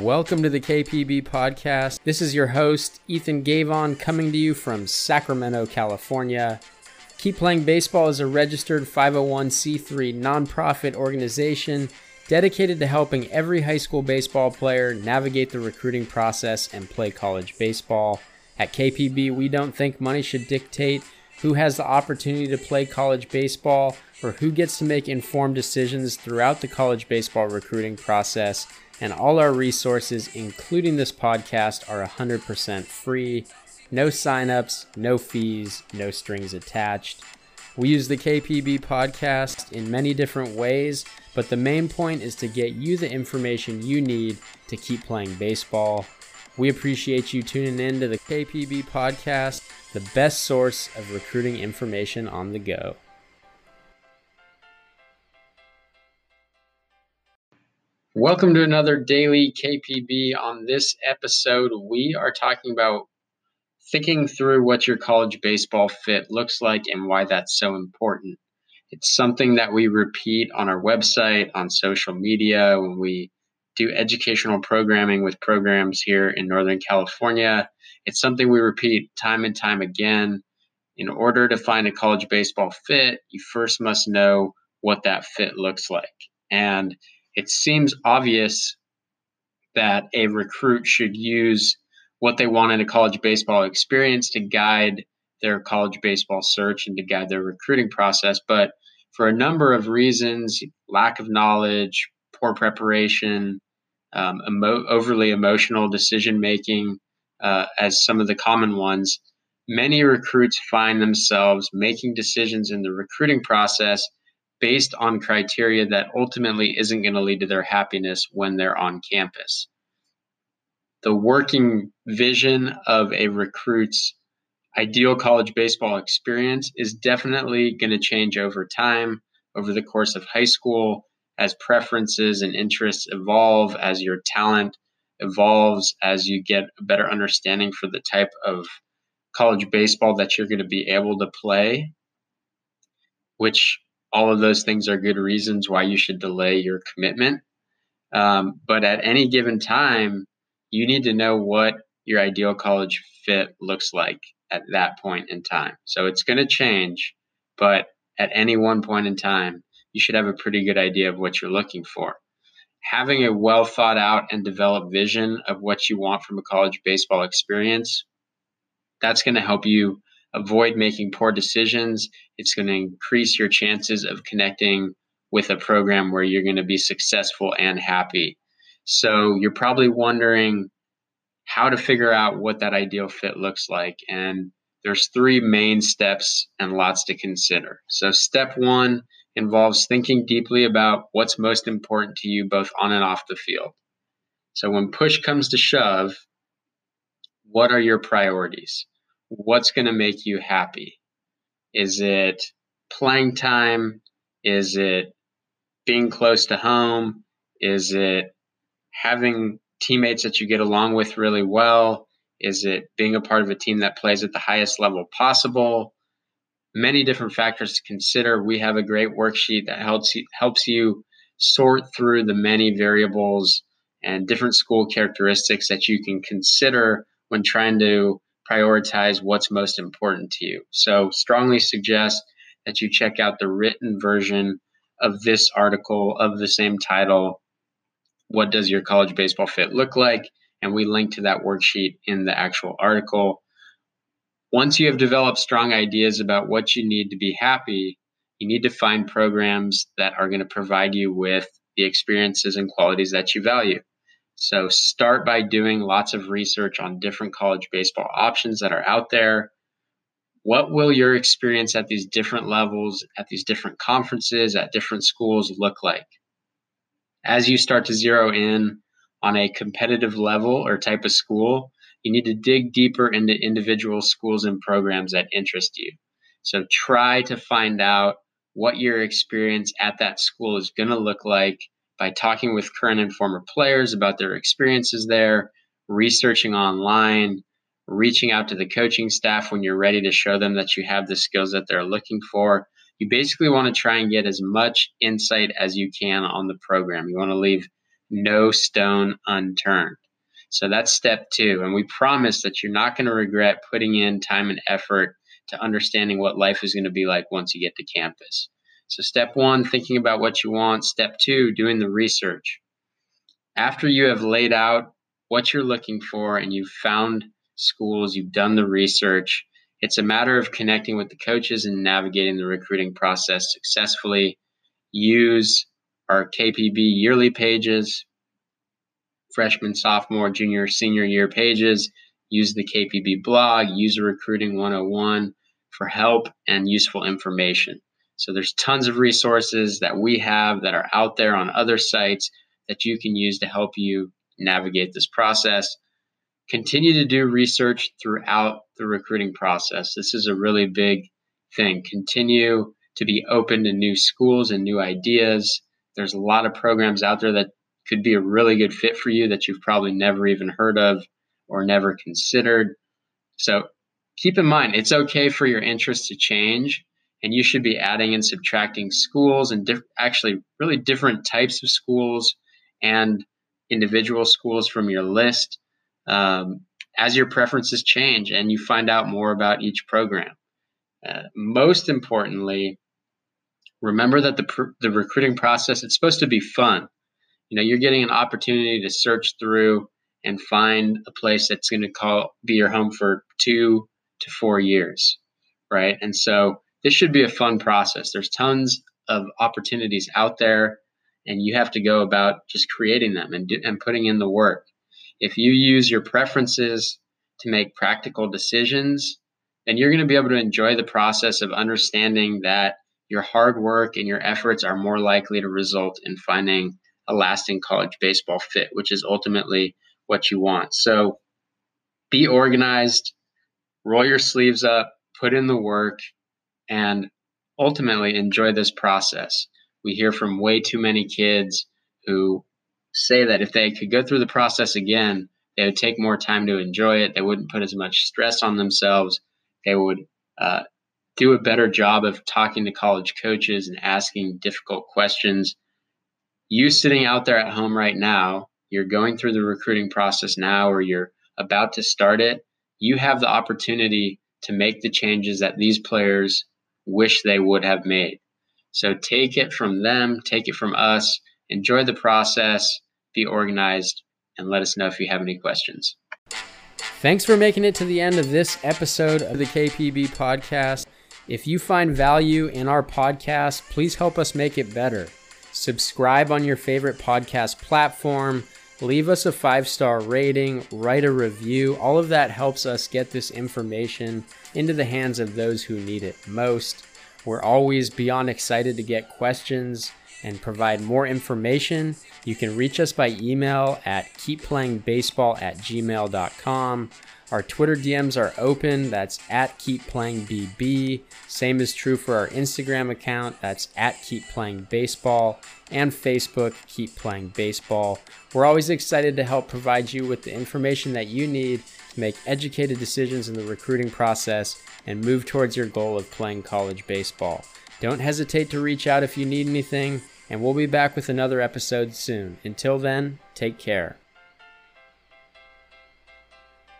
Welcome to the KPB podcast. This is your host, Ethan Gavon, coming to you from Sacramento, California. Keep Playing Baseball is a registered 501c3 nonprofit organization dedicated to helping every high school baseball player navigate the recruiting process and play college baseball. At KPB, we don't think money should dictate who has the opportunity to play college baseball or who gets to make informed decisions throughout the college baseball recruiting process. And all our resources, including this podcast, are 100% free. No signups, no fees, no strings attached. We use the KPB podcast in many different ways, but the main point is to get you the information you need to keep playing baseball. We appreciate you tuning in to the KPB podcast, the best source of recruiting information on the go. Welcome to another daily KPB. On this episode, we are talking about thinking through what your college baseball fit looks like and why that's so important. It's something that we repeat on our website, on social media, when we do educational programming with programs here in Northern California. It's something we repeat time and time again. In order to find a college baseball fit, you first must know what that fit looks like. And it seems obvious that a recruit should use what they want in a college baseball experience to guide their college baseball search and to guide their recruiting process. But for a number of reasons lack of knowledge, poor preparation, um, emo- overly emotional decision making, uh, as some of the common ones many recruits find themselves making decisions in the recruiting process based on criteria that ultimately isn't going to lead to their happiness when they're on campus. The working vision of a recruit's ideal college baseball experience is definitely going to change over time, over the course of high school, as preferences and interests evolve, as your talent evolves, as you get a better understanding for the type of college baseball that you're going to be able to play, which all of those things are good reasons why you should delay your commitment. Um, but at any given time, you need to know what your ideal college fit looks like at that point in time. So it's going to change, but at any one point in time, you should have a pretty good idea of what you're looking for. Having a well thought out and developed vision of what you want from a college baseball experience, that's going to help you avoid making poor decisions. It's going to increase your chances of connecting with a program where you're going to be successful and happy. So you're probably wondering how to figure out what that ideal fit looks like. And there's three main steps and lots to consider. So step one involves thinking deeply about what's most important to you both on and off the field. So when push comes to shove, what are your priorities? what's going to make you happy? Is it playing time? Is it being close to home? Is it having teammates that you get along with really well? Is it being a part of a team that plays at the highest level possible? Many different factors to consider. We have a great worksheet that helps you, helps you sort through the many variables and different school characteristics that you can consider when trying to prioritize what's most important to you. So, strongly suggest that you check out the written version of this article of the same title. What does your college baseball fit look like? And we link to that worksheet in the actual article. Once you have developed strong ideas about what you need to be happy, you need to find programs that are going to provide you with the experiences and qualities that you value. So start by doing lots of research on different college baseball options that are out there. What will your experience at these different levels, at these different conferences, at different schools look like? As you start to zero in on a competitive level or type of school, you need to dig deeper into individual schools and programs that interest you. So try to find out what your experience at that school is going to look like by talking with current and former players about their experiences there, researching online, reaching out to the coaching staff when you're ready to show them that you have the skills that they're looking for. You basically want to try and get as much insight as you can on the program. You want to leave no stone unturned. So that's step two. And we promise that you're not going to regret putting in time and effort to understanding what life is going to be like once you get to campus. So, step one, thinking about what you want. Step two, doing the research. After you have laid out what you're looking for and you've found schools, you've done the research, it's a matter of connecting with the coaches and navigating the recruiting process successfully. Use our KPB yearly pages, freshman, sophomore, junior, senior year pages. Use the KPB blog, User Recruiting 101 for help and useful information. So there's tons of resources that we have that are out there on other sites that you can use to help you navigate this process. Continue to do research throughout the recruiting process. This is a really big thing. Continue to be open to new schools and new ideas. There's a lot of programs out there that could be a really good fit for you that you've probably never even heard of or never considered. So keep in mind, it's okay for your interests to change, and you should be adding and subtracting schools and diff- actually really different types of schools and individual schools from your list um, as your preferences change and you find out more about each program. Uh, most importantly, remember that the, pr- the recruiting process it's supposed to be fun you know you're getting an opportunity to search through and find a place that's going to call be your home for two to four years right? And so this should be a fun process. There's tons of opportunities out there and you have to go about just creating them and, do, and putting in the work. If you use your preferences to make practical decisions then you're going to be able to enjoy the process of understanding that your hard work and your efforts are more likely to result in finding a lasting college baseball fit, which is ultimately what you want. So be organized, roll your sleeves up, put in the work, and ultimately enjoy this process. We hear from way too many kids who say that if they could go through the process again, they would take more time to enjoy it. They wouldn't put as much stress on themselves. They would uh, do a better job of talking to college coaches and asking difficult questions you sitting out there at home right now, you're going through the recruiting process now or you're about to start it, you have the opportunity to make the changes that these players wish they would have made. So take it from them, take it from us, enjoy the process, be organized, and let us know if you have any questions. Thanks for making it to the end of this episode of the KPB podcast. If you find value in our podcast, please help us make it better subscribe on your favorite podcast platform, leave us a five star rating, write a review. All of that helps us get this information into the hands of those who need it most. We're always beyond excited to get questions and provide more information. You can reach us by email at keepplayingbaseball at gmail.com our Twitter DMs are open. That's at Keep Playing BB. Same is true for our Instagram account. That's at Keep Playing Baseball and Facebook Keep Playing Baseball. We're always excited to help provide you with the information that you need to make educated decisions in the recruiting process and move towards your goal of playing college baseball. Don't hesitate to reach out if you need anything, and we'll be back with another episode soon. Until then, take care.